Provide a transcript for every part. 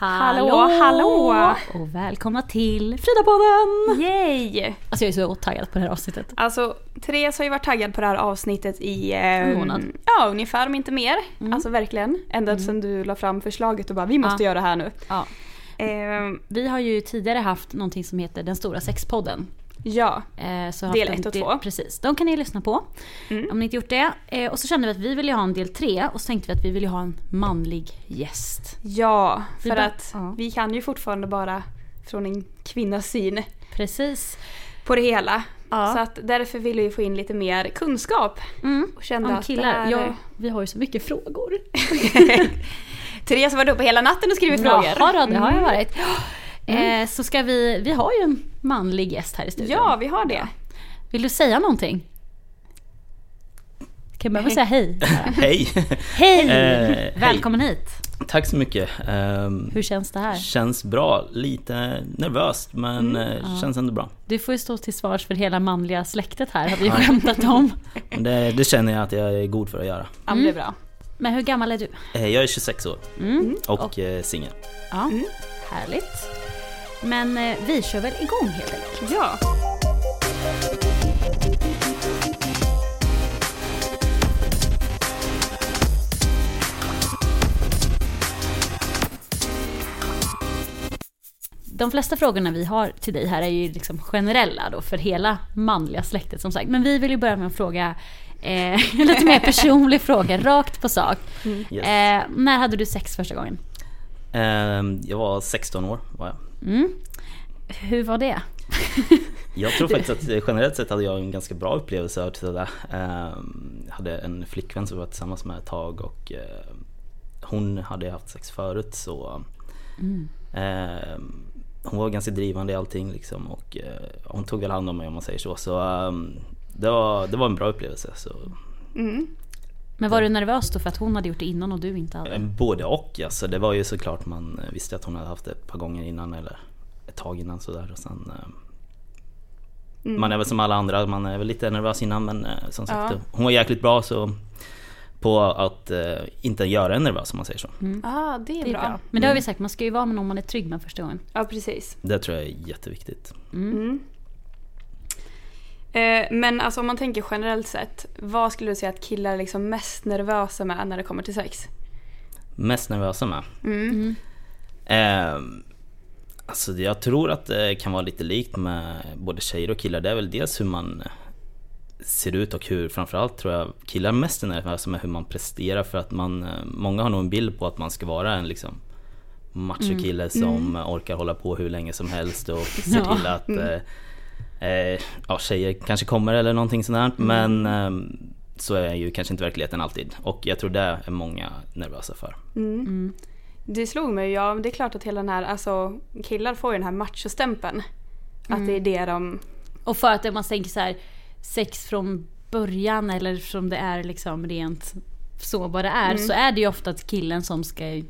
Hallå, hallå! Och välkomna till Frida-podden! Yay! Alltså jag är så taggad på det här avsnittet. Alltså Therese har ju varit taggad på det här avsnittet i... Eh, En månad. Ja, ungefär om inte mer. Alltså verkligen. Ända sedan du la fram förslaget och bara vi måste Ja. göra det här nu. Ja. Eh, Vi har ju tidigare haft någonting som heter Den stora sexpodden. Ja, Eh, Del haft en ett och två. Mm. Precis, de kan ni lyssna på. Om ni inte gjort det. Eh, och så kände vi att vi ville ha en del tre och så tänkte vi att vi ville ha en manlig gäst. ja. Vi För bara- att ja. vi kan ju fortfarande bara från en kvinnas syn Precis. på det hela. Ja. Så att därför ville vi få in lite mer kunskap. Mm. Och kände Om att killar. det här... Ja, vi har ju så mycket frågor. Therese har varit uppe hela natten och skrivit frågor. Jaha då, det har jag Mm. Eh, så ska vi, vi har ju en manlig gäst här i studion. Ja, vi har det. Vill du säga någonting? Kan jag behöva säga hej? Hej! Hej! Eh, hej. Välkommen hit! Tack så mycket. Ehm, Hur känns det här? Känns bra. Lite nervöst men Mm, eh, känns ändå bra. Du får ju stå till svars för hela manliga släktet här, har vi skämtat om. Det, det känner jag att jag är god för att göra. Ja, men det är bra. Men hur gammal är du? Jag är 26 år Mm. och eh, singel. Ja, härligt. Men eh, vi kör väl igång helt enkelt. Ja. De flesta frågorna vi har till dig här är ju liksom generella då för hela manliga släktet som sagt. Men vi vill ju börja med att fråga eh, en lite mer personlig fråga, rakt på sak. Yes. Eh, när hade du sex första gången? Ehm, Jag var 16 år var jag. Mm. Hur var det? Jag tror faktiskt att eh, generellt sett hade jag en ganska bra upplevelse av det. Ehm, Jag hade en flickvän som jag var tillsammans med ett tag och eh, hon hade haft sex förut så ehm, hon var ganska drivande i allting liksom och eh, hon tog väl hand om mig om man säger så. Så ehm, det, var, det var en bra upplevelse. Så, Men var du nervös då för att hon hade gjort det innan och du inte eh, hade? både och alltså. Det var ju såklart man eh, visste att hon hade haft det ett par gånger innan eller ett tag innan sådär och sen eh, Man är väl som alla andra, man är väl lite nervös innan men eh, som sagt Ja. hon var jäkligt bra så på att eh, inte göra en nervös om man säger så. Ah, det är, Det är bra. bra. Men det har vi sagt, man ska ju vara med någon man är trygg med första gången. Ja, precis. Det tror jag är jätteviktigt. Eh, men alltså om man tänker generellt sett, vad skulle du säga att killar är liksom mest nervösa med när det kommer till sex? Mest nervösa med? Mm. Eh, alltså jag tror att det kan vara lite likt med både tjejer och killar. Det är väl dels hur man ser ut och hur framförallt tror jag killar mest är nervösa med hur man presterar för att man, eh, många har nog en bild på att man ska vara en liksom machokille som orkar hålla på hur länge som helst och ser Ja. till att eh, eh, ja, tjejer kanske kommer eller någonting sånt där. Men eh, så är ju kanske inte verkligheten alltid och jag tror det är många nervösa för. Det slog mig, ja det är klart att hela den här, alltså killar får ju den här machostämpeln. Att det är det de, Och för att man tänker så här, sex från början eller som det är liksom rent så vad det är. Så är det ju ofta att killen som ska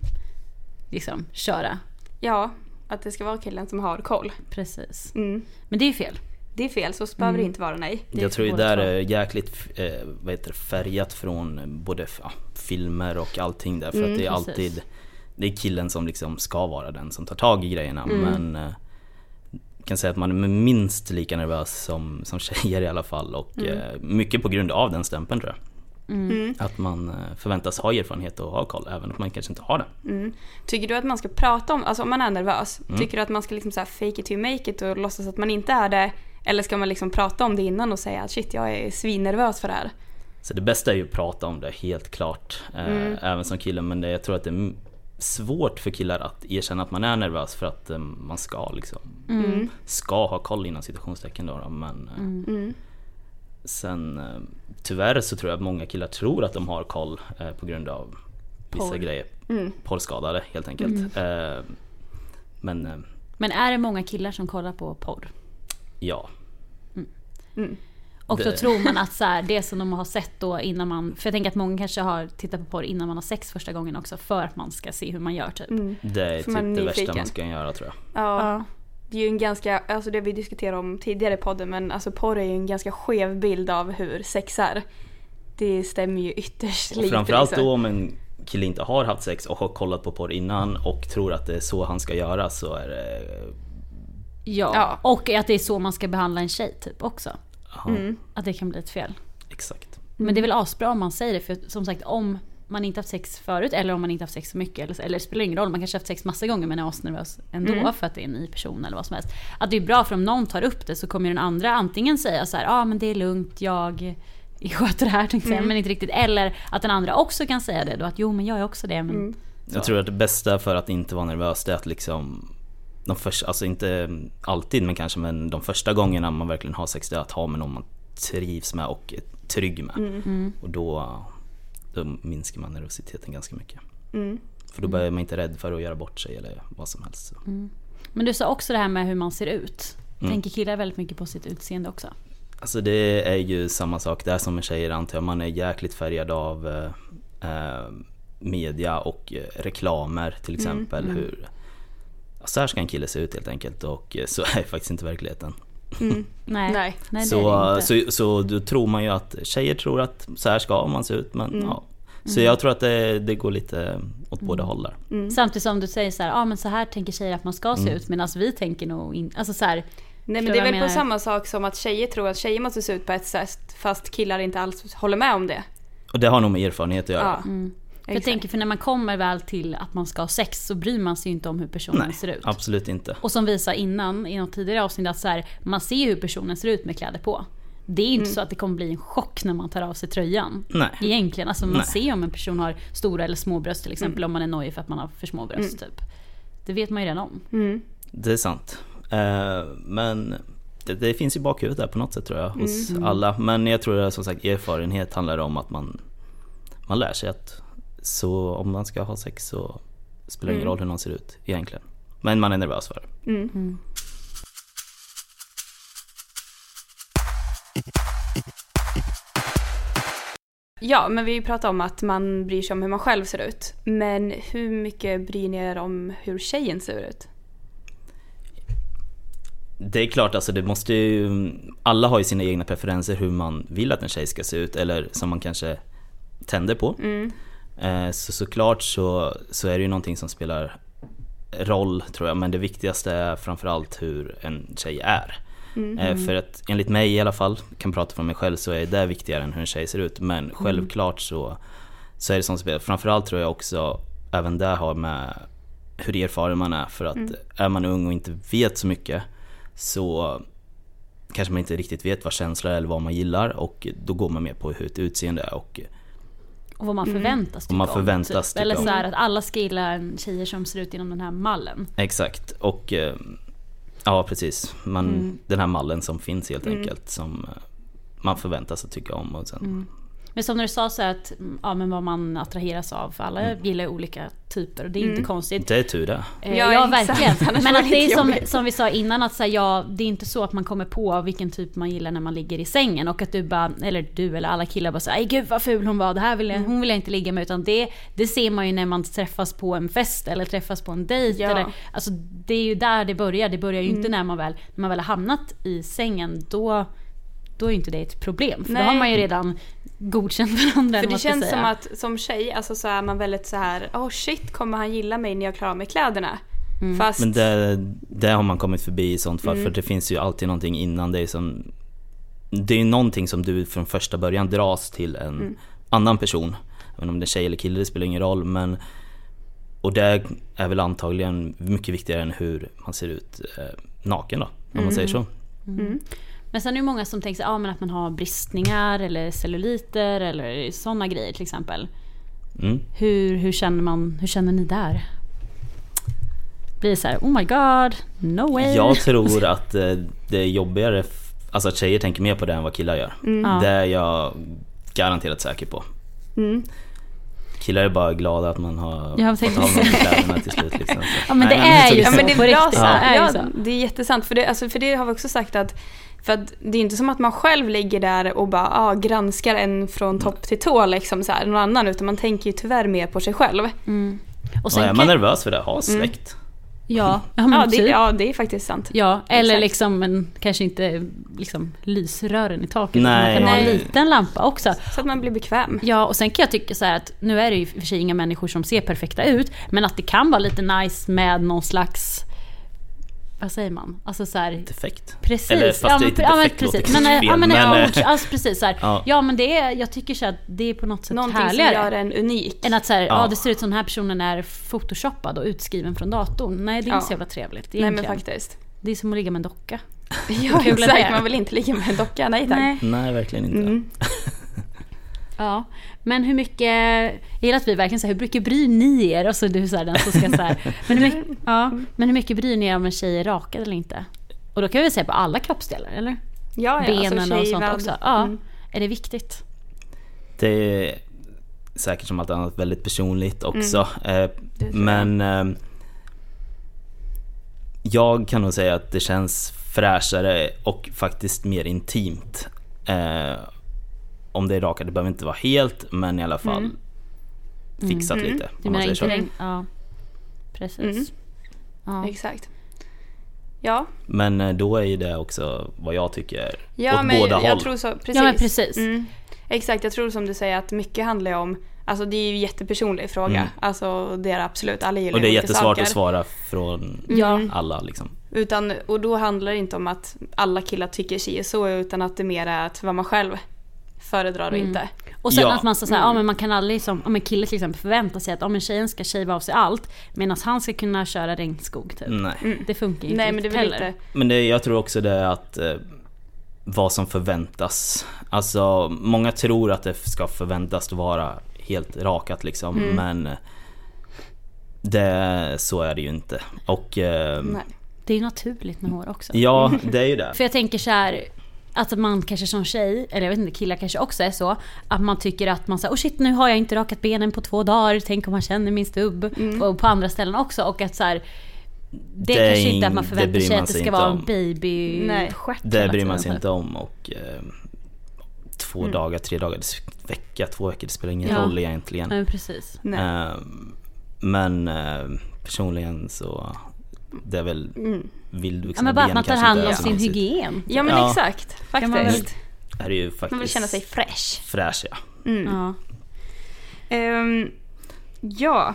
liksom köra. ja, att det ska vara killen som har koll. Precis. Mm. Men det är ju fel. Det är fel, så behöver det inte vara nej. Det jag tror båda där är jäkligt eh, vad heter det, färgat från både ja, filmer och allting där. För att det är Mm, precis. alltid Det är killen som liksom ska vara den som tar tag i grejerna. Mm. Men eh, kan säga att man är minst lika nervös som, som tjejer i alla fall. Och Mm. eh, mycket på grund av den stämpeln tror jag. Att man eh, förväntas ha erfarenhet och ha koll även om man kanske inte har det. Tycker du att man ska prata om, alltså om man är nervös, Mm. tycker du att man ska liksom så här fake it till make it och låtsas att man inte är det? Eller ska man liksom prata om det innan och säga att shit jag är svinnervös för det här? Så det bästa är ju att prata om det helt klart. Eh, Även som kille men det, jag tror att det är svårt för killar att erkänna att man är nervös för att eh, man ska liksom Ska ha koll inom situationstecken då, då men eh, Sen eh, tyvärr så tror jag att många killar tror att de har koll eh, på grund av vissa Porr. grejer. Mm. Porrskadade helt enkelt. Eh, men eh, Men är det många killar som kollar på porr? ja, Och då Det- tror man att så här, det som de har sett då innan man... För jag tänker att många kanske har tittat på porr innan man har sex första gången också. För att man ska se hur man gör typ. det är För typ det värsta man ska göra tror jag. Ja. Ja. Det är ju en ganska, alltså det vi diskuterade om tidigare i podden, men alltså porr är ju en ganska skev bild av hur sex är. Det stämmer ju ytterst Och lite. framförallt liksom. då om en kille inte har haft sex och har kollat på porr innan och tror att det är så han ska göra så är det... Ja. Ja. Och att det är så man ska behandla en tjej typ också. Mm. Att det kan bli ett fel. exakt. Men det är väl asbra om man säger det. För som sagt om man inte haft sex förut eller om man inte haft sex så mycket. Eller, eller det spelar ingen roll, man kanske haft sex massa gånger men är asnervös ändå Mm. för att det är en ny person eller vad som helst. Att det är bra för om någon tar upp det så kommer den andra antingen säga så här, ja ah, men det är lugnt, jag sköter det här tänkte Mm. men inte riktigt. Eller att den andra också kan säga det då, att jo men jag är också det. Men, Mm. Jag tror att det bästa för att inte vara nervös det är att liksom de första, alltså inte alltid men kanske men de första gångerna man verkligen har sex det är att ha med någon man trivs med och är trygg med. Mm. Och då, då minskar man nervositeten ganska mycket. Mm. För då blir man inte rädd för att göra bort sig eller vad som helst. Så. men du sa också det här med hur man ser ut. Mm. Tänker killar väldigt mycket på sitt utseende också? Alltså det är ju samma sak där som med tjejer antar jag. Man är jäkligt färgad av eh, eh, media och eh, reklamer till exempel. Hur, så här ska en kille se ut helt enkelt och eh, så är faktiskt inte verkligheten. Mm. Nej, Nej. Nej det så, så, så då tror man ju att tjejer tror att så här ska man se ut men Mm. ja. Så jag tror att det, det går lite åt båda Mm. håll där. Mm. Samtidigt som du säger så här, ah, men så här tänker tjejer att man ska se ut. Medan vi tänker nog inte, alltså så här, Nej men det är väl på menar? samma sak som att tjejer tror att tjejer måste se ut på ett sätt fast killar inte alls håller med om det. Och det har nog med erfarenhet att göra. Ja. För jag Exakt. tänker för när man kommer väl till att man ska ha sex så bryr man sig ju inte om hur personen Nej, ser ut. absolut inte. Och som vi sa innan i något tidigare avsnitt att så här, man ser hur personen ser ut med kläder på. Det är inte Mm. så att det kommer bli en chock när man tar av sig tröjan. Nej. Egentligen, alltså man Nej. ser om en person har stora eller små bröst till exempel Mm. om man är nojig för att man har för små bröst typ. Det vet man ju redan om. Mm. Det är sant. Eh, men det, det finns i bakhuvudet där på något sätt tror jag hos alla. Men jag tror att som sagt erfarenhet handlar om att man, man lär sig att så om man ska ha sex så spelar det ingen roll hur någon ser ut egentligen. Men man är nervös för det. Mm. Ja, men vi pratade om att man bryr sig om hur man själv ser ut. Men hur mycket bryr ni er om hur tjejen ser ut? Det är klart, alltså det måste ju, alla har ju sina egna preferenser hur man vill att en tjej ska se ut eller som man kanske tänder på. Mm. Eh, Så såklart så, så är det ju någonting som spelar roll tror jag, men det viktigaste är framförallt hur en tjej är. Eh, För att enligt mig i alla fall, kan prata för mig själv, så är det viktigare än hur en tjej ser ut. Men självklart så, så är det som spelar, framförallt tror jag också, även där har med hur erfaren man är. För att är man ung och inte vet så mycket så kanske man inte riktigt vet vad känslor är eller vad man gillar och då går man mer på hur ett utseende är och Och vad man förväntas tycka Vad man om. förväntas typ. tycka Eller om. så här att alla ska gilla en tjejer som ser ut inom den här mallen. Exakt, och eh, ja precis. Man, Mm. Den här mallen som finns helt enkelt som eh, man förväntas att tycka om. Och sen, Mm. Men som när du sa så att, mm, ja men vad man attraheras av, för alla Mm. gillar ju olika typer och det är inte konstigt. Det är tur det. Eh, Ja, Ja, verkligen. Men att det är som, som vi sa innan, att så här, ja, det är inte så att man kommer på vilken typ man gillar när man ligger i sängen. Och att du bara, eller du eller alla killar bara säger gud vad ful hon var, det här vill jag, hon vill jag inte ligga med. Utan det, det ser man ju när man träffas på en fest eller träffas på en dejt. Ja. Eller, alltså, det är ju där det börjar. Det börjar ju inte när man väl, när man väl har hamnat i sängen. Då, då är inte det ett problem. För Nej. då har man ju redan godkänt varandra. För det känns säga. som att som tjej, alltså så är man väldigt så här, oh shit kommer han gilla mig när jag klarar av med kläderna? Fast, Men det, det har man kommit förbi i sånt fall Mm. för det finns ju alltid någonting innan dig som Det är ju någonting som du från första början dras till en Mm. annan person. Även om det är tjej eller kille, det spelar ingen roll men Och det är väl antagligen mycket viktigare än hur man ser ut eh, naken då, om man säger så. Men sen är det många som tänker sig, ja, men att man har bristningar eller celluliter eller sådana grejer till exempel. Mm. Hur, hur, känner man, hur känner ni där? Blir det så här, oh my god, no way. Jag tror att eh, det är jobbigare, alltså att tjejer tänker mer på det än vad killar gör. Ja. Det är jag garanterat säker på. mm. killar är bara glada att man har Jag fått av säga. kläderna till slut. Liksom. Så. Ja, men det Nej, är så ju liksom- Ja men det på är bra riktigt. Det är Ja, så. det är jättesant. För det, alltså, för det har vi också sagt att för att det är inte som att man själv ligger där och bara ah, granskar en från topp till tå liksom så här, någon annan utan man tänker ju tyvärr mer på sig själv. Mm. Och Och sen är man kan, nervös för det, ha släkt. ja, ja, men Ja det, typ. ja det är faktiskt sant. Ja, eller Exakt. liksom en, kanske inte liksom lysrören i taket. Nej. Man kan ha en Nej. liten lampa också. Så att man blir bekväm. Ja, och sen kan jag tycka så här att nu är det ju och för sig inga människor som ser perfekta ut, men att det kan vara lite nice med någon slags vad säger man? Alltså så här, Defekt. Precis. Eller fast ja, det är men, inte ja, men defekt, precis. Men, fel, ja, men, men, ja, eh, ord- alltså, precis så här. Ja. Ja. men det är, jag tycker så att det är på något sätt Någonting härligare. som gör en unik. Än att så här, ja. Ja. det ser ut som den här personen är photoshoppad och utskriven från datorn. Nej det är Ja. inte så jävla trevligt Nej men egentligen. faktiskt. Det är som att ligga med en docka. Ja exakt, man vill inte ligga med en docka, nej tack. Nej. Nej, verkligen inte. Mm. Ja. Men hur mycket, jag gillar att vi verkligen säger hur mycket bryr ni er? Och så du så här, den som ska så här. Men hur mycket, ja, men hur mycket bryr ni er om en tjej är rakad eller inte? Och då kan vi säga på alla kroppsdelar eller? Ja, ja, Benen alltså, och sånt också. Ja. Mm. Är det viktigt? Det är säkert som allt annat väldigt personligt också. Eh, Mm. tror jag. men eh, jag kan nog säga att det känns fräschare och faktiskt mer intimt. Om det är rakat, det behöver inte vara helt men i alla fall fixat lite. Mm. Du Om man menar säger inte? Ja. Precis. Mm. Ja. Exakt. Ja, Men eh, då är ju det också vad jag tycker ja åt men båda jag håll. tror så. Precis. Ja men precis. Mm. Exakt, jag tror som du säger att mycket handlar ju om Alltså det är ju en jättepersonlig fråga. Mm. Alltså det är det absolut. Alla gillar Och det är jättesvårt saker. att svara från Ja. alla liksom. Utan, och då handlar det inte om att alla killar tycker si och så utan att det mer är att vad man själv föredrar och Mm. inte. Och sen Ja. att man så säga, Mm. ja men man kan aldrig som, om en kille till exempel förvänta sig att om en tjejen ska shava av sig allt medan han ska kunna köra regnskog typ. Nej. Det funkar ju Nej inte men det är riktigt väl heller. inte... Men det, jag tror också det är att eh, vad som förväntas. Alltså många tror att det ska förväntas vara helt rakat liksom Mm. men det, så är det ju inte. Och eh, Nej. Det är ju naturligt med hår också. ja, det är ju det. För jag tänker så här att man kanske som tjej, eller jag vet inte, killar kanske också är så. Att man tycker att man säger oh shit nu har jag inte rakat benen på två dagar, tänk om man känner min stubb. Mm. Och på andra ställen också. Och att så här, det, Det är kanske inte att man förväntar sig man att det ska vara om. en baby Nej. Det bryr man sig inte om och eh, två Mm. dagar, tre dagar, vecka, två veckor, det spelar ingen Ja. roll egentligen. Nej precis. Nej. Eh, men eh, personligen så det är väl Mm. Ja, vildvuxna men bara att man tar hand om sin hygien. Ja men Ja. exakt. Kan man väl- Faktiskt. Är ju faktiskt Man vill känna sig fresh. fräsch ja. Mm. Ja. Ehm, ja.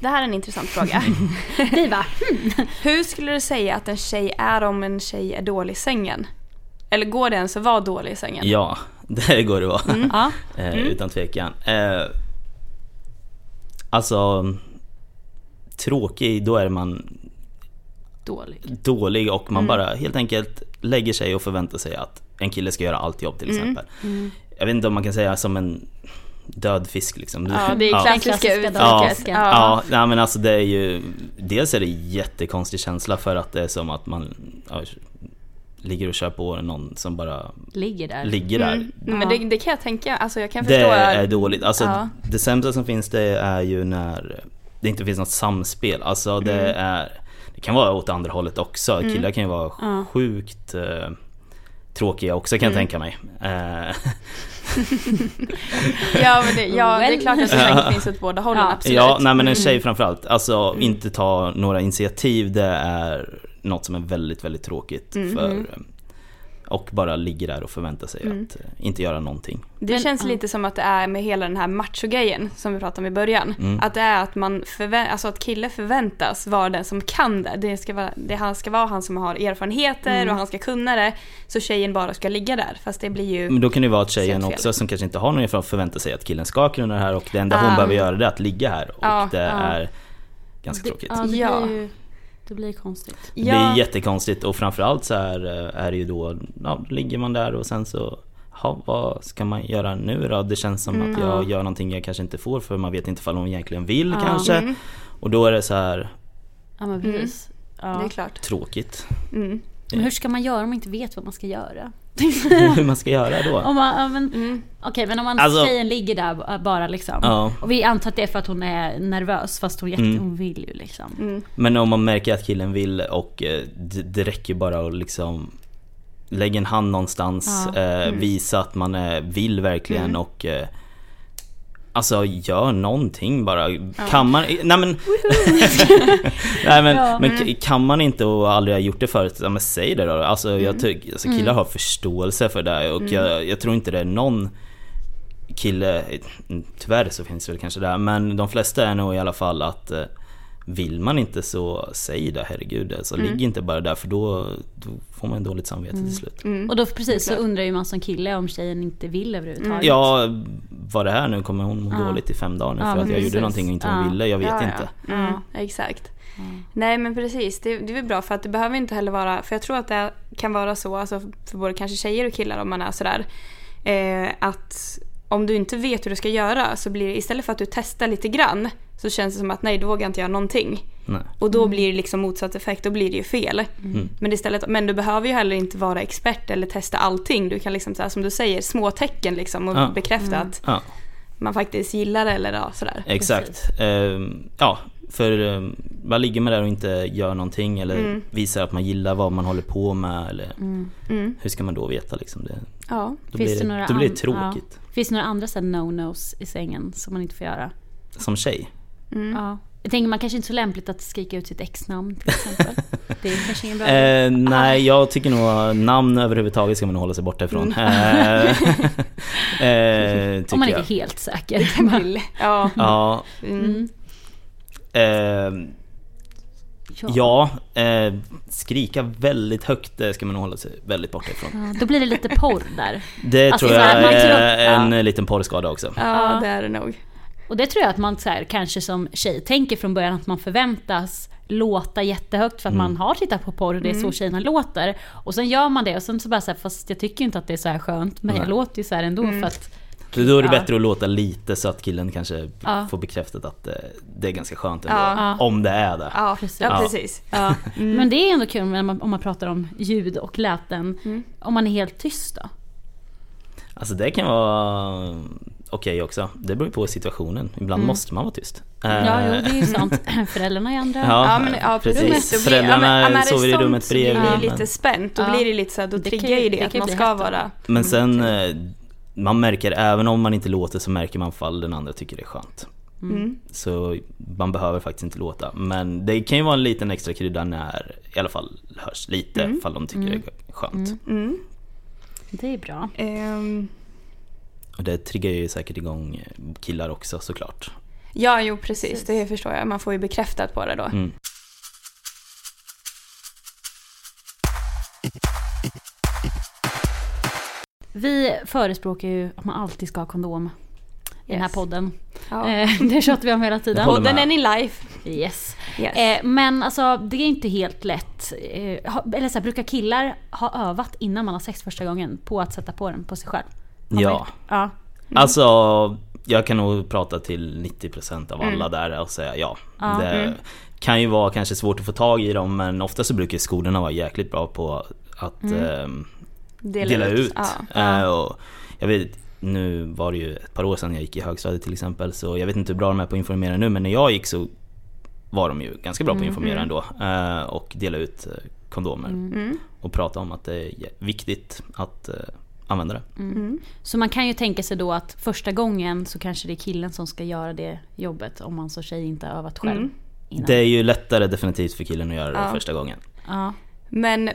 Det här är en intressant fråga. Vi va? Hur skulle du säga att en tjej är om en tjej är dålig i sängen? Eller går det ens att vara dålig i sängen? Ja, det går det vara. Ja. Eh, Utan tvekan. Eh, alltså, tråkig, då är man Dålig. dålig och man bara helt enkelt lägger sig och förväntar sig att en kille ska göra allt jobb till exempel. Jag vet inte om man kan säga som en död fisk liksom. Ja, det är ja. klassiska uttrycket. dagiska. Ja. Ja, nej, men alltså det är ju Dels är det jättekonstig känsla för att det är som att man ja, ligger och kör på någon som bara Ligger där. ligger där. Mm. Men det, det kan jag tänka, alltså jag kan Det förstå. är dåligt. Alltså, Ja. Det sämsta som finns det är ju när det inte finns något samspel. Alltså det Mm. är Det kan vara åt andra hållet också. Killar kan ju vara Ja. sjukt eh, tråkiga också kan jag Mm. tänka mig. Eh, Ja, men det, ja det är klart att det finns åt båda hållen, Ja. absolut. ja, nej men en Mm. tjej framförallt. Alltså inte ta några initiativ, det är något som är väldigt, väldigt tråkigt. Mm. För, och bara ligger där och förväntar sig Mm. att eh, inte göra någonting. Det Men, känns lite som att det är med hela den här machogrejen som vi pratade om i början. Mm. Att det är att man förvä- alltså att kille förväntas vara den som kan det. Det ska vara, det han ska vara han som har erfarenheter Mm. och han ska kunna det. Så tjejen bara ska ligga där. Fast det blir ju... Men då kan det vara att tjejen också som kanske inte har någon erfarenhet förväntar sig att killen ska kunna det här och det enda hon Ah. behöver göra det är att ligga här och Ja, det ja. är ganska Det, tråkigt. ja, det Ja. Det blir konstigt. Det Ja. blir jättekonstigt och framförallt så är, är det ju då, ja, ligger man där och sen så Ja, vad ska man göra nu då? Det känns som att jag gör någonting jag kanske inte får för man vet inte ifall hon egentligen vill Ja. kanske. Mm. Och då är det så här Ja men precis. Ja. Det är klart. tråkigt. Mm. Men hur ska man göra om man inte vet vad man ska göra? Hur man ska göra då. Om man, ja, men, Mm. Okej men om man, Alltså- tjejen ligger där bara liksom. Ja. Och vi antar att det är för att hon är nervös fast hon, jätte, Mm. hon vill ju liksom. Mm. Men om man märker att killen vill och eh, det, det räcker bara att liksom lägga en hand någonstans, Ja. eh, Mm. visa att man eh, vill verkligen och eh, Alltså gör någonting bara. Kan man, nej men, nej men, Ja. men kan man inte och aldrig har gjort det förut, ja men säg det då. Alltså, Mm. jag tycker, alltså killar har förståelse för det och jag, jag tror inte det är någon kille, tyvärr så finns det väl kanske det, men de flesta är nog i alla fall att eh, vill man inte så säg det, herregud. Alltså, Ligg inte bara där för då, då får man dåligt samvete till slut. Mm. Och då precis så undrar ju man som kille om tjejen inte vill överhuvudtaget. Ja, var det här nu? Kommer hon må Ja. dåligt i fem dagar nu Ja, för att jag precis. gjorde någonting och inte hon Ja. ville? Jag vet Ja, inte. Ja. Mm, exakt. Nej men precis, det, det är väl bra för att det behöver inte heller vara, för jag tror att det kan vara så, alltså för både kanske tjejer och killar om man är sådär, eh, att om du inte vet hur du ska göra så blir det istället för att du testar lite grann så känns det som att nej då vågar jag inte göra någonting. Nej. Och då blir det liksom motsatt effekt, då blir det ju fel. Mm. Men, istället, men du behöver ju heller inte vara expert eller testa allting. Du kan liksom, så här, som du säger, små tecken liksom och Ja. bekräfta att Ja, man faktiskt gillar det eller ja, sådär. exakt. Ehm, ja, för um, man ligger med där och inte gör någonting eller visar att man gillar vad man håller på med eller Mm. hur ska man då veta liksom? Det, Ja. då, Finns blir det några det, då blir det tråkigt. Ja. Finns det några andra no-nos i sängen som man inte får göra? Som tjej. Mm. Ja. Jag tänker man kanske inte är så lämpligt att skrika ut sitt ex-namn till exempel. det är kanske ingen bra idé. Eh, nej, jag tycker nog namn överhuvudtaget ska man hålla sig borta ifrån. Eh, eh, Om man inte är helt säker. Ja. Ja, Mm. eh, ja eh, skrika väldigt högt det ska man hålla sig väldigt borta ifrån. Ja, Då blir det lite porr där. Det Alltså, tror jag är en ja. liten porrskada också. Ja, Ja. det är det nog. Och det tror jag att man så här, kanske som tjej tänker från början att man förväntas låta jättehögt för att Mm. man har tittat på porr och det är så tjejerna låter. Och sen gör man det och sen så bara så här, fast jag tycker inte att det är så här skönt men jag Nej. låter ju så här ändå för att Så då är det Ja. bättre att låta lite så att killen kanske Ja. får bekräftat att eh, det är ganska skönt ändå. Ja. Om det är det. Ja, Precis. ja, Ja. precis. Ja, men det är ändå kul när man, om man pratar om ljud och läten. Mm. Om man är helt tyst då? Alltså det kan vara okej också. Det beror på situationen. Ibland måste man vara tyst. Eh, Mm. Ja, jo, det är ju sant. Föräldrarna är andra. Ja, Ja, men, ja precis. blir- Föräldrarna ja, men- sover i rummet så bredvid. blir det men- lite spänt. Då Ja. blir det lite så här, då Det triggar ju- ju det det att ju man ska vara... Men sen, eh, man märker även om man inte låter så märker man fall den andra tycker det är skönt. Mm. Så man behöver faktiskt inte låta. Men det kan ju vara en liten extra krydda när i alla fall hörs lite Mm. fall de tycker det är skönt. Mm. Det är bra. Ehm, Och det triggar ju säkert igång killar också såklart. ja, jo precis. Det förstår jag. Man får ju bekräftat på det då. Mm. Vi förespråkar ju att man alltid ska ha kondom. I den här Yes. podden. Ja. Eh, det tjatar vi om hela tiden. Podden är ni life. Yes. Yes. Eh, men alltså det är inte helt lätt. Eh, eller så här, brukar killar ha övat innan man har sex första gången på att sätta på den på sig själv? Ja. ja. Alltså, jag kan nog prata till 90% av alla där och säga ja. Ja. Det kan ju vara kanske svårt att få tag i dem men ofta så brukar skolorna vara jäkligt bra på att ehm, dela, ut. Ja. Eh, och jag vet, nu var det ju ett par år sedan jag gick i högstadiet till exempel så jag vet inte hur bra de är på att informera nu men när jag gick så var de ju ganska bra på att informera ändå eh, och dela ut eh, kondomer Mm. och prata om att det är viktigt att eh, använda det. Mm. Så man kan ju tänka sig då att första gången så kanske det är killen som ska göra det jobbet om man som tjej inte har övat själv. Mm. Innan. Det är ju lättare definitivt för killen att göra det Ja. första gången. Ja. Men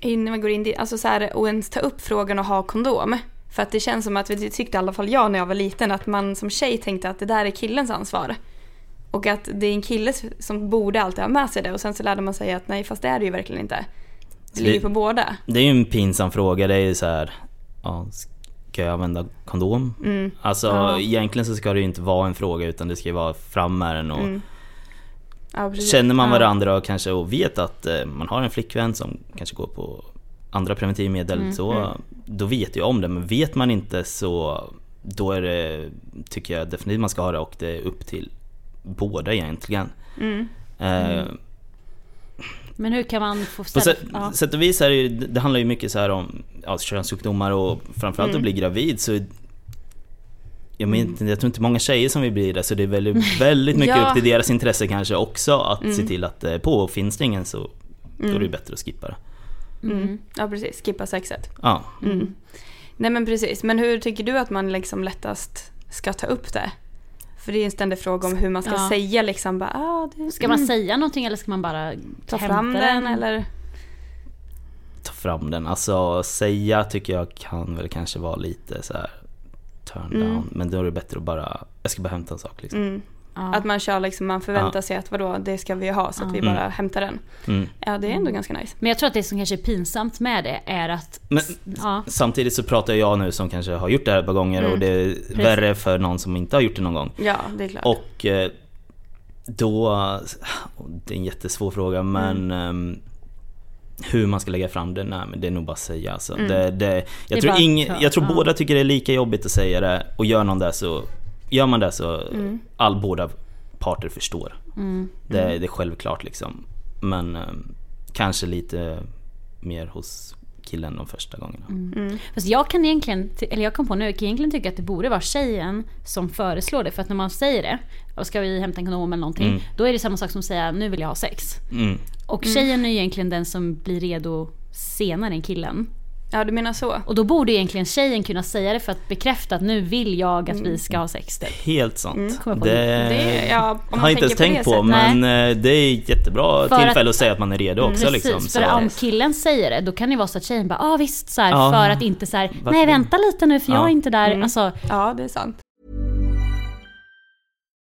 innan man går in alltså så här, och ens ta upp frågan och ha kondom. För att det känns som att, det tyckte i alla fall jag när jag var liten, att man som tjej tänkte att det där är killens ansvar. Och att det är en kille som borde alltid ha med sig det och sen så lärde man sig att nej fast det är det ju verkligen inte. Det Det- ligger på båda. Det är ju en pinsam fråga, det är ju så här, ja, ska jag använda kondom? Mm. Alltså Ja. egentligen så ska det ju inte vara en fråga utan det ska ju vara fram med den och Mm. Ja, känner man varandra och kanske och vet att eh, man har en flickvän som kanske går på andra preventivmedel Mm. så då vet jag om det men vet man inte så då är det, tycker jag definitivt man ska ha det och det är upp till båda egentligen. Mm. Eh, Men hur kan man få På sätt, ja. sätt och vis är det ju, det handlar ju mycket så här om ja, könssjukdomar och framförallt Mm. att bli gravid så jag, men, Mm. jag tror inte många tjejer som vill bli det så det är väldigt, väldigt mycket Ja. upp till deras intresse kanske också att Mm. se till att eh, på finns det ingen så då är det ju bättre att skippa det. Mm. Ja precis, skippa sexet. Ja. Mm. Nej men precis, men hur tycker du att man liksom lättast ska ta upp det? För det är en ständig fråga om hur man ska Ja. säga liksom bara, ah, det, Ska man säga någonting eller ska man bara ta fram den eller? Ta fram den, alltså säga tycker jag kan väl kanske vara lite så här turn down Mm. men då är det bättre att bara, jag ska bara hämta en sak liksom. Mm. Ja. Att man kör liksom, man förväntar Ja. sig att vadå, det ska vi ha så att vi Mm. bara hämtar den. Mm. Ja det är ändå ganska nice. Men jag tror att det som kanske är pinsamt med det är att... Men Ja, Samtidigt så pratar jag nu som kanske har gjort det här ett par gånger Mm. och det är värre för någon som inte har gjort det någon gång. Ja det är klart. Och eh, då, det är en jättesvår fråga men Mm. ehm, hur man ska lägga fram det, nej men det är nog bara att säga alltså. Mm. det, det, jag, tror bara ing, jag tror ja. båda tycker det är lika jobbigt att säga det och gör någon det så Gör man det så Mm. all båda parter förstår. mm. Det, det är självklart liksom. Men ehm, kanske lite mer hos killen de första gångerna. Mm. Fast jag kan egentligen, eller jag kom på nu, jag kan egentligen tycka att det borde vara tjejen som föreslår det. För att när man säger det, och ska vi hämta en kondom eller någonting, Mm. då är det samma sak som att säga nu vill jag ha sex. Mm. Och tjejen är ju egentligen den som blir redo senare än killen. Ja du menar så? Och då borde egentligen tjejen kunna säga det för att bekräfta att nu vill jag att vi ska ha sex. Typ. Helt sant. Jag på Det, Det, ja, om man har jag inte ens tänkt på på, men eh, det är ett jättebra För tillfälle att- att, säga att man är redo också. Precis, liksom. för Så- om killen säger det då kan det vara så att tjejen bara ah visst så här, Ja. för att inte så här, nej vänta lite nu för jag Ja. är inte där. Mm. Alltså, Ja det är sant.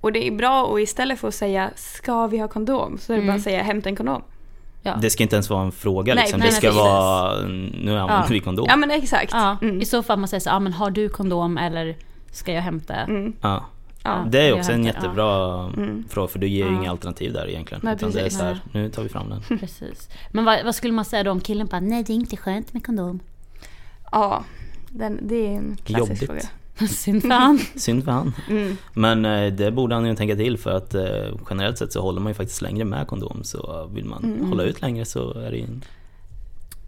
Och det är bra att istället för att säga ska vi ha kondom så är det bara att säga hämta en kondom. Ja. Det ska inte ens vara en fråga Nej, liksom. nej, det ska nej, vara, nu använder Ja. vi kondom. Ja men exakt. Ja, Mm. I så fall man säger så ja ah, men har du kondom eller ska jag hämta? Mm. Ja. Ja. Det är också en jättebra Mm. fråga för du ger ju Ja. inga alternativ där egentligen. Nej, utan det är så här, nu tar vi fram den. Precis. Men vad, vad skulle man säga då om killen bara nej det är inte skönt med kondom? Ja, den, det är en klassisk Jobbigt. fråga. Synd fan. Synd för han. Mm. Men eh, det borde han ju tänka till för att eh, generellt sett så håller man ju faktiskt längre med kondom. Så vill man Mm. hålla ut längre så är det ju en...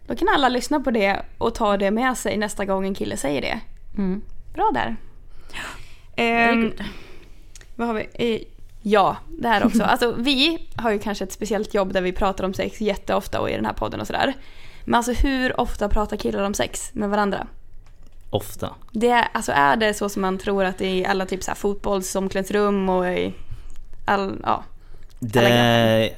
Då kan alla lyssna på det och ta det med sig nästa gång en kille säger det. Mm. Bra där. Ehm, vad har vi? Eh, Ja, det här också. Alltså vi har ju kanske ett speciellt jobb där vi pratar om sex jätteofta och i den här podden och sådär. Men alltså hur ofta pratar killar om sex med varandra? Ofta. Det är, alltså är det så som man tror att det är i alla typ så här fotbollsomklädningsrum och i all, ja. Det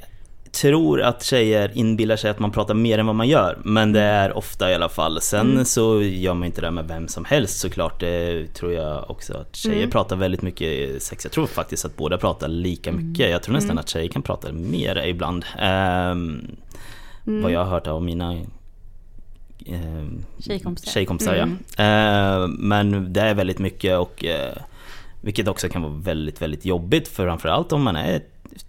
tror att tjejer inbillar sig att man pratar mer än vad man gör. Men det är ofta i alla fall. Sen Mm. så gör man inte det med vem som helst såklart. Det tror jag också att tjejer Mm. pratar väldigt mycket sex. Jag tror faktiskt att båda pratar lika mycket. Jag tror nästan Mm. att tjejer kan prata mer ibland. Mm. Vad jag har hört av mina ehm, Tjejkompisar. tjejkompisar Mm. ja. Ehm, men det är väldigt mycket och eh, vilket också kan vara väldigt, väldigt jobbigt för framförallt om man är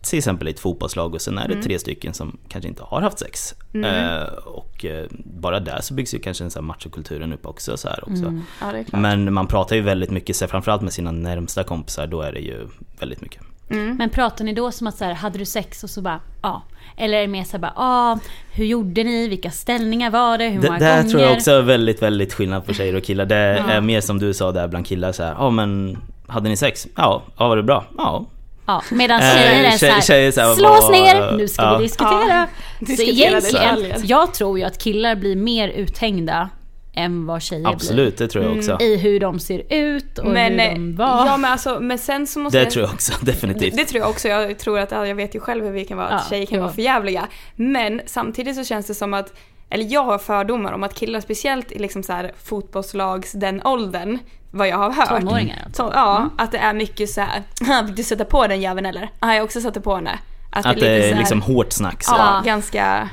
till exempel i ett fotbollslag och sen är det Mm. tre stycken som kanske inte har haft sex. Eh, och eh, bara där så byggs ju kanske en sån här machokulturen upp också. Så här också. Mm. Ja. Men man pratar ju väldigt mycket, så framförallt med sina närmsta kompisar, då är det ju väldigt mycket. Mm. Men pratar ni då som att så här, hade du sex och så bara ja? Eller är det mer så här bara ja, hur gjorde ni, vilka ställningar var det, hur Det många där gånger? tror jag också är väldigt, väldigt skillnad på tjejer och killar. Det Ja. är mer som du sa där bland killar så här, ja men hade ni sex? Ja. ja var det bra? Ja. Ja, medan Eh, tjejer är tjej- såhär, tjejer är så här, slås ner, nu ska ja. vi diskutera. Ja, Så diskutera egentligen, detaljer. jag tror ju att killar blir mer uthängda än vad tjejer Absolut, det tror jag också. blir. I hur de ser ut och Men, hur eh, de var. ja, men, alltså, men sen så måste Det tror jag också, definitivt. Det tror jag också. Jag tror att, ja, jag vet ju själv hur vi kan vara, att Ja, tjejer kan jo. vara för jävliga. Men samtidigt så känns det som att, eller jag har fördomar om att killar speciellt i liksom så här fotbollslags den åldern, vad jag har hört. Tonåringar alltså. Så, ja, att det är mycket så här, "Ah, du sätta på den jäveln eller? Ja, jag har också satt på henne. Att, Att lite det så är här- liksom hårt snack så. Ja, ganska...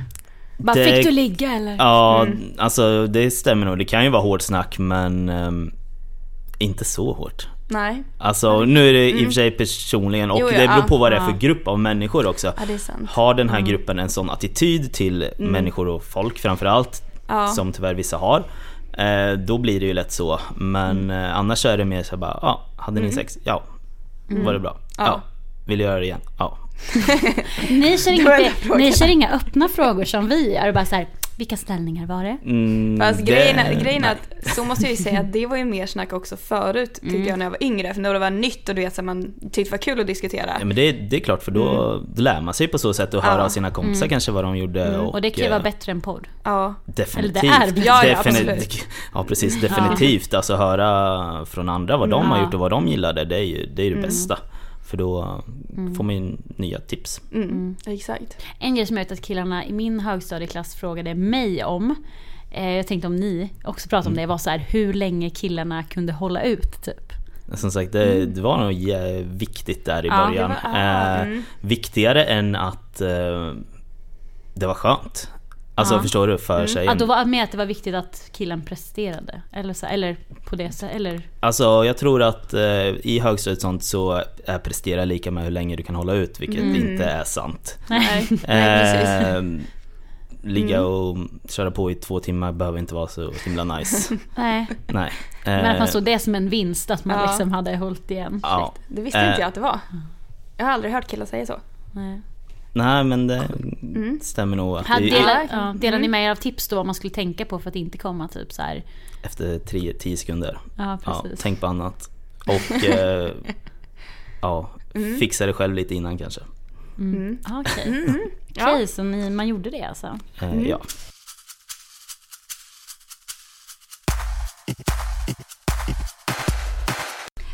Bara, det- fick du ligga eller? Ja, Mm. alltså det stämmer nog. Det kan ju vara hårt snack men ehm, inte så hårt. Nej. Alltså nu är det i och för sig personligen och Mm. Jo, ja, det beror på vad det är för grupp av människor också. Ja. Har den här gruppen en sån attityd till människor och folk framförallt, Mm. Ja. som tyvärr vissa har, eh, då blir det ju lätt så. Men Mm. eh, annars är det mer så bara, ja, hade ni sex? Ja. Var det bra? Ja. Ja. Vill du göra det igen? Ja. Ni kör, frågan. ni kör inga öppna frågor som vi gör. Bara så här, vilka ställningar var det? Mm, Fast det- grejen, är, grejen är att, så måste jag ju säga att det var ju mer snack också förut tyckte Mm. jag när jag var yngre. För när det var nytt och du vet så man tyckte det var kul att diskutera. Ja, men det, det är klart för då, då lär man sig på så sätt och höra Ja. av sina kompisar kanske vad de gjorde. Och, Mm. Och det kan ju vara eh, bättre än podd. Ja. Definitivt. Eller det är bättre. Ja, ja, absolut. ja precis, definitivt. Alltså höra från andra vad de har gjort och vad de gillade, det är ju det, är det bästa. För då får man ju nya tips. Mm, Exakt. En grej som jag vet att killarna i min högstadieklass frågade mig om. Eh, jag tänkte om ni också pratade om det. Var så här, hur länge killarna kunde hålla ut typ. Som sagt, det, det var nog viktigt där i Ja, början. var- ja, eh, mm. Viktigare än att eh, det var skönt. Alltså Ja. förstår du, för tjejen. Ja, då var med att det var viktigt att killen presterade. Eller, så, eller på det sättet. Eller Alltså jag tror att eh, i högstadiet sånt så är prestera lika med hur länge du kan hålla ut, vilket inte är sant. Nej, nej precis. Eh, ligga och köra på i två timmar behöver inte vara så himla nice. nej. Nej. Men att man Eh, såg det som en vinst att man Ja. liksom hade hållit igen. ja. Det visste Eh. inte jag att det var. Jag har aldrig hört killar säga så. Nej. Nej men det Mm. stämmer nog att det, delar, Ja, ja, delar ni med er av tips då vad man skulle tänka på för att inte komma typ så här. efter 10 sekunder. Ja Ja, precis. tänk på annat. Och eh, ja, Mm. fixa det själv lite innan kanske. Mm. Ah, Okej, Mm. Okej, så ni, man gjorde det alltså? Eh, Mm. Ja.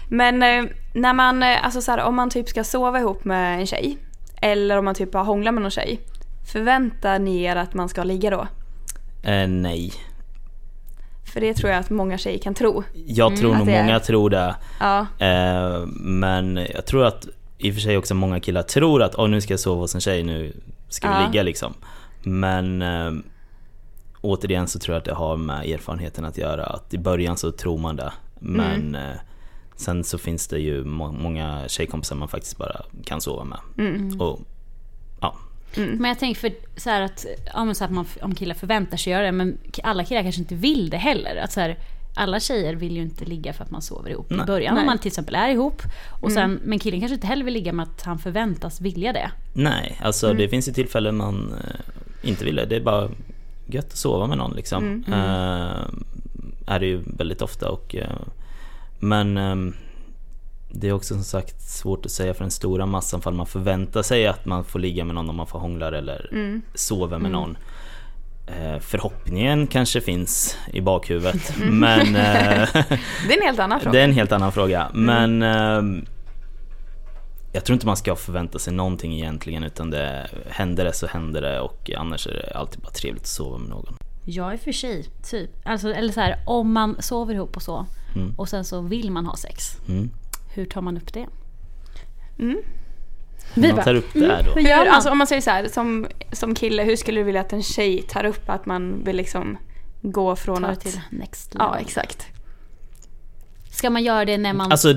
Men eh, när man, eh, alltså så här, om man typ ska sova ihop med en tjej. Eller om man typ har hånglat med någon tjej. Förväntar ni er att man ska ligga då? Eh, nej. För det tror jag att många tjejer kan tro. Jag tror att nog är- många tror det. Ja. Eh, men jag tror att i och för sig också många killar tror att oh, nu ska jag sova hos en tjej, nu ska vi Ja. ligga liksom. Men eh, återigen så tror jag att det har med erfarenheten att göra. Att i början så tror man det. Men eh, sen så finns det ju må- många tjejkompisar man faktiskt bara kan sova med. Och ja, Men jag tänker för så här att, ja, men så att man, om killar förväntar sig göra det, men alla killar kanske inte vill det heller. Att så här, alla tjejer vill ju inte ligga för att man sover ihop i Nej. början Nej. om man till exempel är ihop. Och sen, Men killen kanske inte heller vill ligga med att han förväntas vilja det. nej alltså det finns ju tillfällen man eh, inte vill det. Det är bara gött att sova med någon liksom. Eh, är det ju väldigt ofta och eh, men ehm, det är också som sagt svårt att säga för den stora massan fall man förväntar sig att man får ligga med någon om man får hångla eller sova med någon. Eh, förhoppningen kanske finns i bakhuvudet men eh, Det är en helt annan fråga. det är en helt annan fråga. Men ehm, jag tror inte man ska förvänta sig någonting egentligen utan det händer det så händer det och annars är det alltid bara trevligt att sova med någon. Jag är för sig, typ. Alltså, eller så här, om man sover ihop och så. Mm. Och sen så vill man ha sex. Mm. Hur tar man upp det? Hur man tar upp det här då? Hur gör Hur, alltså om man säger så här, som, som kille, hur skulle du vilja att en tjej tar upp att man vill liksom gå från Ta det att... till next level. Ja, exakt. Ska man göra det när man... Alltså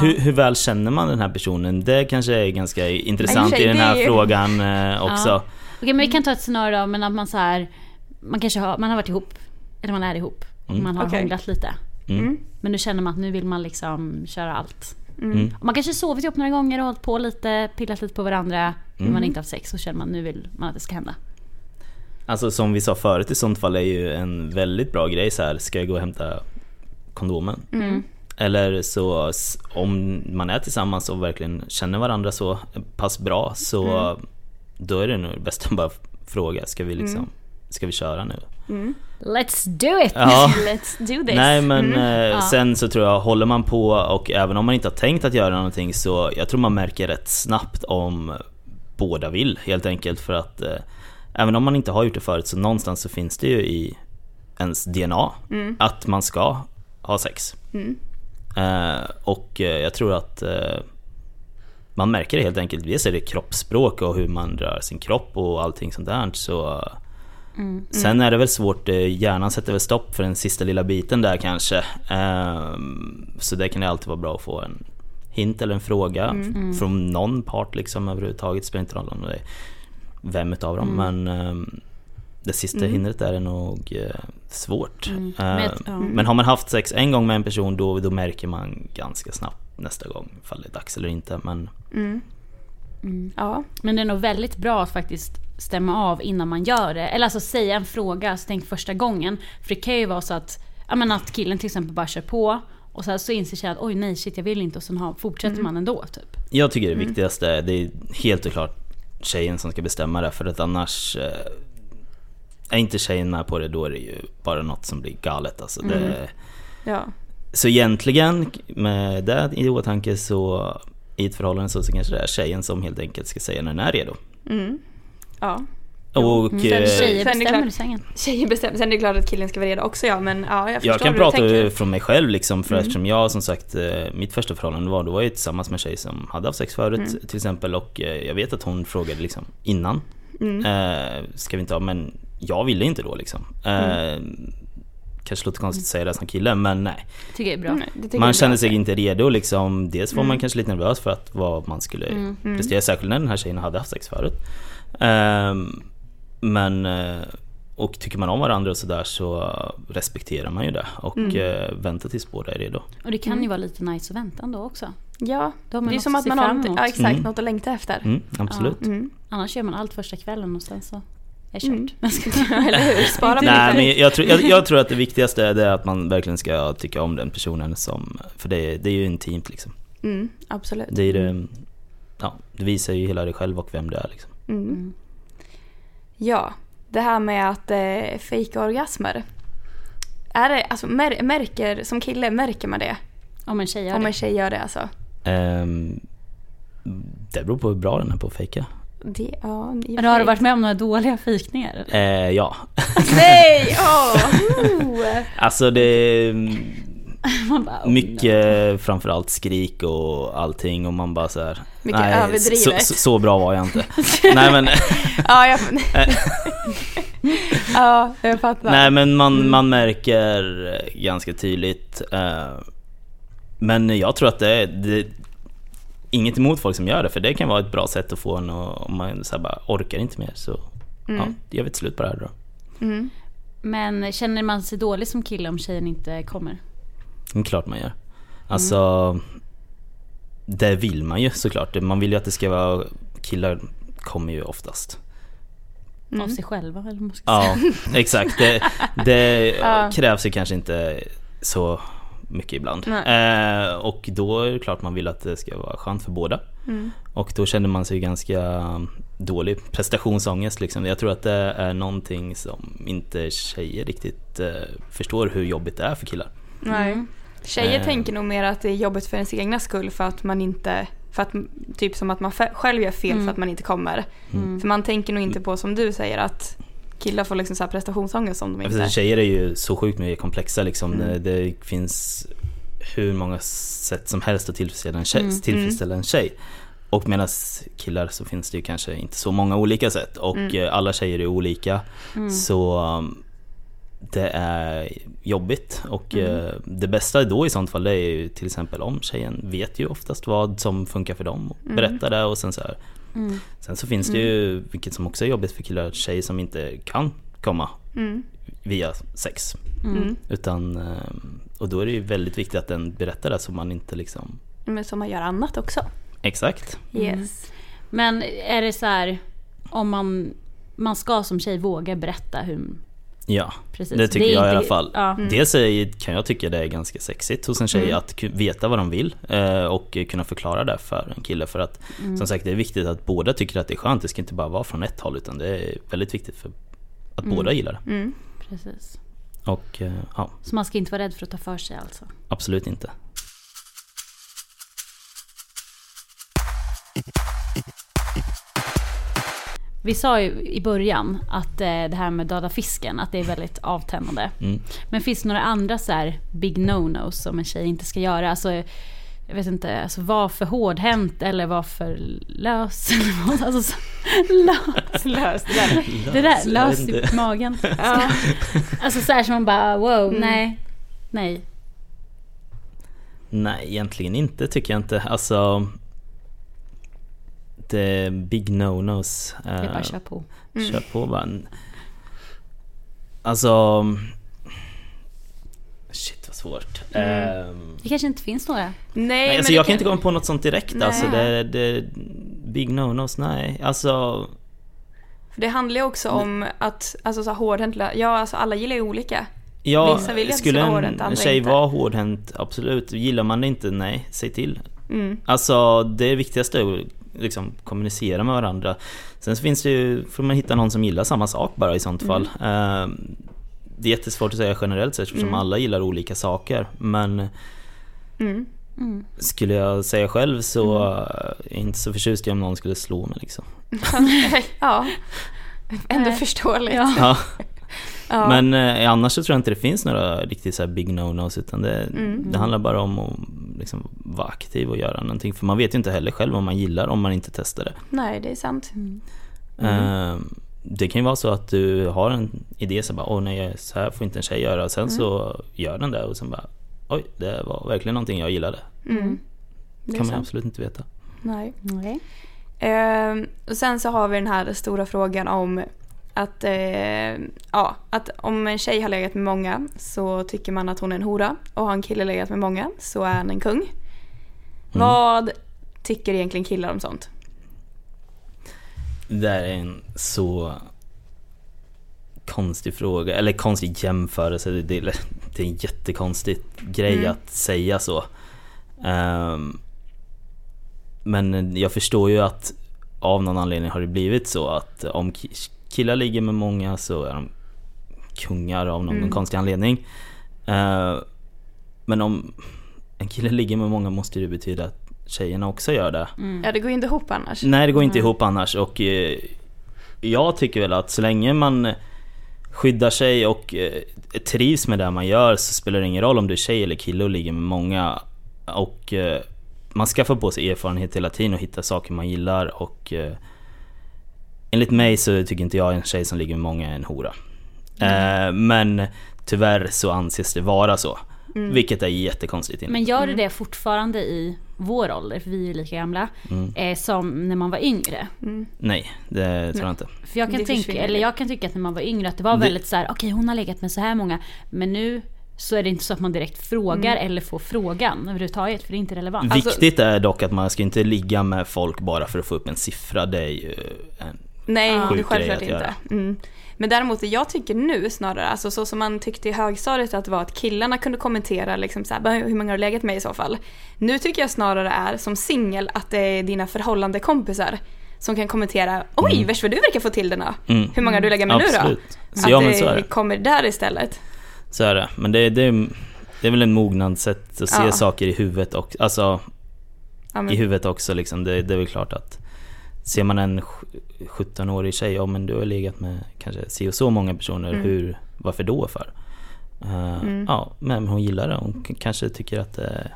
hur, hur väl känner man den här personen? Det kanske är ganska intressant I den här ju- frågan eh, också. Ja. Okej men vi kan ta ett scenario då, men att man så här, man kanske har, man har varit ihop, eller man är ihop, och man har Okej. hånglat lite. Mm. Men nu känner man att nu vill man liksom köra allt. Mm. Och Man kanske sovit ihop några gånger och hållit på lite, pillat lite på varandra. Men Mm. man har inte haft sex så känner man nu vill man att det ska hända. Alltså som vi sa förut i sånt fall är ju en väldigt bra grej så här. ska jag gå och hämta kondomen? Eller så om man är tillsammans och verkligen känner varandra så pass bra så då är det nog bäst att bara fråga, ska vi liksom, ska vi köra nu? Let's do it! Ja. Let's do this. Nej men eh, Ja. sen så tror jag, håller man på och även om man inte har tänkt att göra någonting så jag tror man märker rätt snabbt om båda vill helt enkelt för att eh, även om man inte har gjort det förut så någonstans så finns det ju i ens DNA att man ska ha sex. Eh, och eh, jag tror att eh, man märker det helt enkelt. Dels är det kroppsspråk och hur man rör sin kropp och allting sånt där. Så Sen är det väl svårt, eh, hjärnan sätter väl stopp för den sista lilla biten där kanske. Ehm, Så det kan det alltid vara bra att få en hint eller en fråga från någon part liksom överhuvudtaget. Det spelar inte roll om det är vem utav dem men ehm, det sista hindret där är nog eh, svårt. Men Ehm. Men har man haft sex en gång med en person då, då märker man ganska snabbt nästa gång ifall det är dags eller inte. Men Ja. Men det är nog väldigt bra att faktiskt stämma av innan man gör det. Eller alltså säga en fråga, så tänk första gången. För det kan ju vara så att, ja, men att killen till exempel bara kör på och så, här, så inser tjejen att oj nej shit jag vill inte och sen har, fortsätter man ändå typ. Jag tycker det viktigaste är, det är helt och klart tjejen som ska bestämma det för att annars eh, är inte tjejen med på det då är det ju bara något som blir galet alltså. Det, Ja. så egentligen med det i åtanke så i ett förhållande så, så kanske det är tjejen som helt enkelt ska säga när den är redo. ja. Och Sen Tjejer Sen det bestämmer sängen. Tjejer bestämmer. Sen är det klart att killen ska vara redo också ja, men ja, jag förstår jag kan hur prata du tänker. från mig själv liksom för eftersom jag som sagt eh, Mitt första förhållande var, då var jag tillsammans med en tjej som hade haft sex förut till exempel och eh, jag vet att hon frågade liksom innan eh, Ska vi inte ha, men jag ville inte då liksom eh, Kanske låter konstigt att säga det som kille men nej. Tycker jag är bra. Mm, det tycker jag Man känner sig inte redo liksom. Dels var man kanske lite nervös för att vad man skulle prestera Särskilt när den här tjejen hade haft sex förut. Ehm, Men eh, Och tycker man om varandra och sådär så respekterar man ju det och eh, väntar tills båda är redo. Och det kan ju vara lite nice att vänta ändå också. Ja, det är som att man har något, ja, exakt, Mm. något att längta efter. mm, Absolut. Annars gör man allt första kvällen och sen så är kört. Eller hur? Spara Nej men jag tror, jag, jag tror att det viktigaste är att man verkligen ska tycka om den personen som För det, det är ju intimt liksom Mm, absolut. Det är det Ja, det visar ju hela dig själv och vem du är liksom Mm. Ja, det här med att eh, fejka orgasmer. Är det, alltså, mär, märker, som kille, märker man det? Om en tjej gör Om det. en tjej gör det alltså? Ehm, Det beror på hur bra den är på att fejka Det, ja, Men har du varit med om några dåliga fikningar? Eh, ja, Nej! Åh! alltså det bara, oh, mycket framförallt skrik och allting och man bara så här. Mycket nej, överdrivet. Så, så, så bra var jag inte. nej men, ja, jag, ja, jag fattar. nej men man, man märker ganska tydligt. Eh, men jag tror att det är det, inget emot folk som gör det för det kan vara ett bra sätt att få en och om man så här bara orkar inte mer så ja, gör vi ett slut på det här då. Men känner man sig dålig som kille om tjejen inte kommer? Det är klart man gör. Alltså, det vill man ju såklart. Man vill ju att det ska vara, killar kommer ju oftast. Av sig själva eller vad man ska säga. Ja, exakt. Det, det krävs ju kanske inte så mycket ibland. Eh, och då är det klart man vill att det ska vara skönt för båda. Och då känner man sig ganska dålig prestationsångest liksom. Jag tror att det är någonting som inte tjejer riktigt eh, förstår hur jobbigt det är för killar. Nej. Tjejer Eh. tänker nog mer att det är jobbigt för ens egna skull för att man inte för att, typ som att man själv gör fel för att man inte kommer. För man tänker nog inte på som du säger att killar får liksom så här prestationsångest om de inte... precis, tjejer är ju så sjukt mycket komplexa liksom. Det, det finns hur många sätt som helst att tillfredsställa en tjej. Tillfredsställa en tjej. Och medan killar så finns det ju kanske inte så många olika sätt och eh, alla tjejer är olika. Så um, det är jobbigt och eh, det bästa då i sånt fall det är ju till exempel om tjejen vet ju oftast vad som funkar för dem och berättar det och sen så här. Sen så finns det ju, vilket som också är jobbigt för killar, tjejer som inte kan komma via sex. Utan, eh, och då är det ju väldigt viktigt att den berättar det så man inte liksom Men som man gör annat också. Exakt. Yes. Men är det så här om man, man ska som tjej våga berätta hur, Ja, Precis. det tycker är jag i inte- alla fall. Ja. Dels är, kan jag tycka det är ganska sexigt hos en tjej Mm. att veta vad de vill eh, och kunna förklara det för en kille. För att Mm. som sagt det är viktigt att båda tycker att det är skönt. Det ska inte bara vara från ett håll utan det är väldigt viktigt för att båda gillar det. Mm. Precis. Och eh, ja, Så man ska inte vara rädd för att ta för sig alltså. absolut inte. Vi sa ju i början att eh, det här med döda fisken, att det är väldigt avtändande. Mm. Men finns det några andra så här big no-nos som en tjej inte ska göra? Alltså, jag vet inte, alltså var för hårdhänt eller var för lös. alltså, så, lös, lös. Det där, det där lös i magen. Alltså så här som man bara wow, nej, nej. Nej, egentligen inte tycker jag inte. Alltså det är big no-nos. Det är bara eh, att köra på. Kör på bara. Alltså... Shit vad svårt. Ehm, Det kanske inte finns några. Nej, nej, men alltså jag kan inte komma på något sånt direkt Nej. alltså. Det, det, big no-nos, nej. Alltså... För det handlar ju också om att, alltså så hårdhänt, ja alltså alla gillar ju olika. Ja, Vissa vill skulle en, hårdhänt, en tjej inte. vara hårdhänt, absolut. Gillar man det inte, nej, säg till. Mm. Alltså det viktigaste är att liksom kommunicera med varandra. Sen så finns det ju, får man hitta någon som gillar samma sak bara i sånt fall. Ehm, det är jättesvårt att säga generellt sett eftersom alla gillar olika saker. Men Mm. skulle jag säga själv så är jag inte så förtjust i om någon skulle slå mig liksom. ja, ändå Nej. förståeligt. Ja. Ja. Ja. Men eh, annars så tror jag inte det finns några riktigt så här big no-nos utan det, Mm. det handlar bara om att liksom vara aktiv och göra någonting. För man vet ju inte heller själv om man gillar om man inte testar det. Nej, det är sant. Mm. Ehm, Det kan ju vara så att du har en idé så bara åh nej så här får inte en tjej göra och sen så gör den det och sen bara oj det var verkligen någonting jag gillade. Mm. Det är kan man ju sant. absolut inte veta. Nej. Nej. Ehm, och sen så har vi den här stora frågan om att, eh, ja, att om en tjej har legat med många så tycker man att hon är en hora och har en kille legat med många så är han en kung. Vad tycker egentligen killar om sånt? Det där är en så konstig fråga, eller konstig jämförelse. Det, det, det är en jättekonstig grej Mm. att säga så. Ehm, men jag förstår ju att av någon anledning har det blivit så att om killar ligger med många så är de kungar av någon Mm. konstig anledning. Ehm, men om en kille ligger med många måste det betyda att tjejerna också gör det. Ja, det går ju inte ihop annars. Nej det går inte ihop annars och eh, jag tycker väl att så länge man skyddar sig och eh, trivs med det man gör så spelar det ingen roll om du är tjej eller kille och ligger med många. Och eh, man skaffar på sig erfarenhet hela tiden och hittar saker man gillar och eh, enligt mig så tycker inte jag en tjej som ligger med många är en hora. Eh, men tyvärr så anses det vara så. Vilket är jättekonstigt. Men gör du det fortfarande i vår ålder, för vi är ju lika gamla, Mm. eh, som när man var yngre? Nej, det tror jag inte. För jag kan, Det tänka, eller jag kan tycka att när man var yngre att det var Det- väldigt så här: okej hon har legat med så här många, men nu så är det inte så att man direkt frågar Mm. eller får frågan överhuvudtaget, för det är inte relevant. Viktigt är dock att man ska inte ligga med folk bara för att få upp en siffra. Det är ju en... Nej, det Sjuk självklart inte. Mm. Men däremot det jag tycker nu snarare, alltså så som man tyckte i högstadiet att det var att killarna kunde kommentera liksom så här, "Bara, hur många har du legat med i så fall. Nu tycker jag snarare är som singel att det är dina förhållande kompisar som kan kommentera oj Mm. värst vad du verkar få till det nu. Mm. Hur många har du legat med nu då? Absolut. Så Att ja men så är det det. kommer där istället. Så är det. Men det, det, det är väl en mognadssätt att se Ja. saker i huvudet och alltså Ja, men, i huvudet också liksom. Det, det är väl klart att ser man en 17-årig tjej, ja men du har legat med kanske si och så många personer, Mm. hur, varför då för? Eh, Ja, men hon gillar det. Hon kanske tycker att det,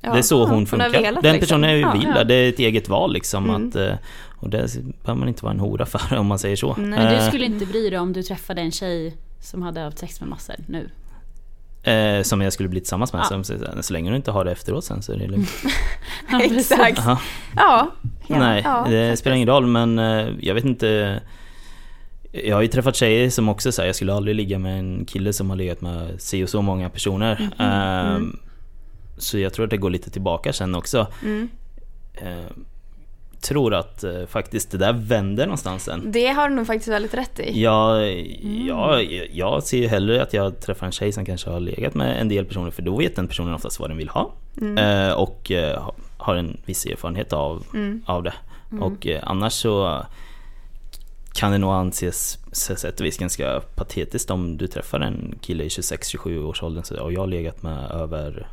ja, det är så ja, hon funkar. velat, Den liksom. personen Ja, vill ja. det. Det är ett eget val liksom. Mm. Att, eh, och det behöver man inte vara en hora för om man säger så. Nej, men du skulle inte bry dig om du träffade en tjej som hade haft sex med massor nu? Eh, som jag skulle bli tillsammans med. Ja. Säger, så länge du inte har det efteråt sen så är det lugnt. Exakt. Aha. Ja. Nej, ja, det faktiskt. spelar ingen roll men eh, jag vet inte. Jag har ju träffat tjejer som också säger jag skulle aldrig ligga med en kille som har legat med si och så många personer. Ehm, Så jag tror att det går lite tillbaka sen också. Mm. Ehm, tror att eh, faktiskt det där vänder någonstans sen. Det har du nog faktiskt väldigt rätt i. Jag, Mm. jag, jag ser ju hellre att jag träffar en tjej som kanske har legat med en del personer för då vet den personen oftast vad den vill ha. Mm. Eh, och eh, ha- har en viss erfarenhet av, Mm. av det. Och eh, annars så kan det nog anses sätt och vis ganska patetiskt om du träffar en kille i 26-27 års åldern och jag har legat med över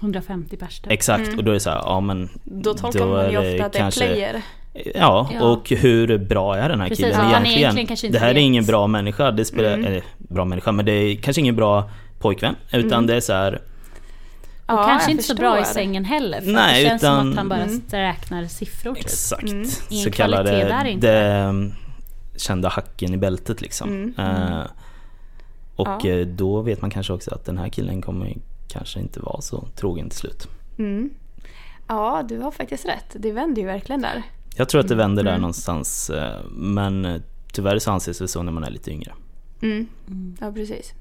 150 pers typ. Exakt, och då är det så här, ja men Då tolkar man ju ofta att det är player. Ja, Ja. och hur bra är den här Precis, killen ja, han är egentligen? egentligen kanske inte det här är vet. ingen bra människa, det spelar, Mm. eller bra människa, men det är kanske ingen bra pojkvän. Utan Mm. det är så här, Och Ja, kanske inte så bra i förstår. sängen heller. För Nej, det känns som utan- att han bara Mm. räknar siffror typ. exakt, Mm. så kallade kvalitet där inte. det mm, kända hacken i bältet liksom. Mm. Eh, och Ja. eh, då vet man kanske också att den här killen kommer kanske inte vara så trogen till slut. Mm. Ja, du har faktiskt rätt. Det vänder ju verkligen där. Jag tror att det vänder där Mm. någonstans, eh, men eh, tyvärr så anses det så när man är lite yngre. Mm. Ja, precis.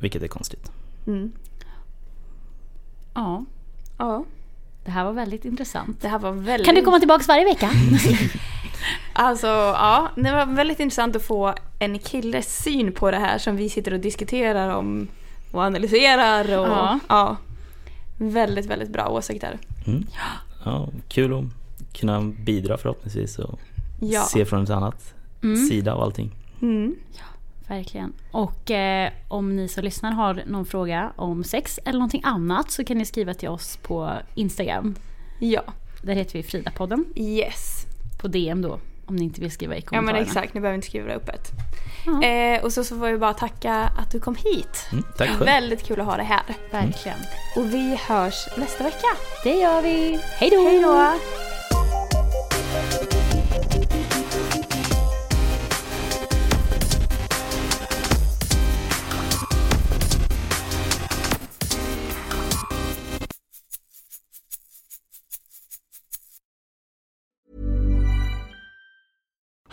Vilket är konstigt. Mm. Ja, Ja, det här var väldigt intressant. det här var väldigt... Kan du komma tillbaka varje vecka? Alltså, ja, det var väldigt intressant att få en killes syn på det här som vi sitter och diskuterar om och analyserar och Ja. ja. Väldigt, väldigt bra åsikter. Mm. Ja, kul att kunna bidra förhoppningsvis och Ja. se från ett annat sida av allting. Mm. Verkligen. Och eh, om ni som lyssnar har någon fråga om sex eller någonting annat så kan ni skriva till oss på Instagram. Ja, Där heter vi Fridapodden. yes. På DM då. Om ni inte vill skriva i Ja kommentarerna. men exakt, ni behöver inte skriva det öppet. Ja. Eh, och så, så får vi bara tacka att du kom hit. Mm, tack själv. Väldigt kul att ha dig här. Verkligen. Och vi hörs nästa vecka. Det gör vi. Hej då! Hej då!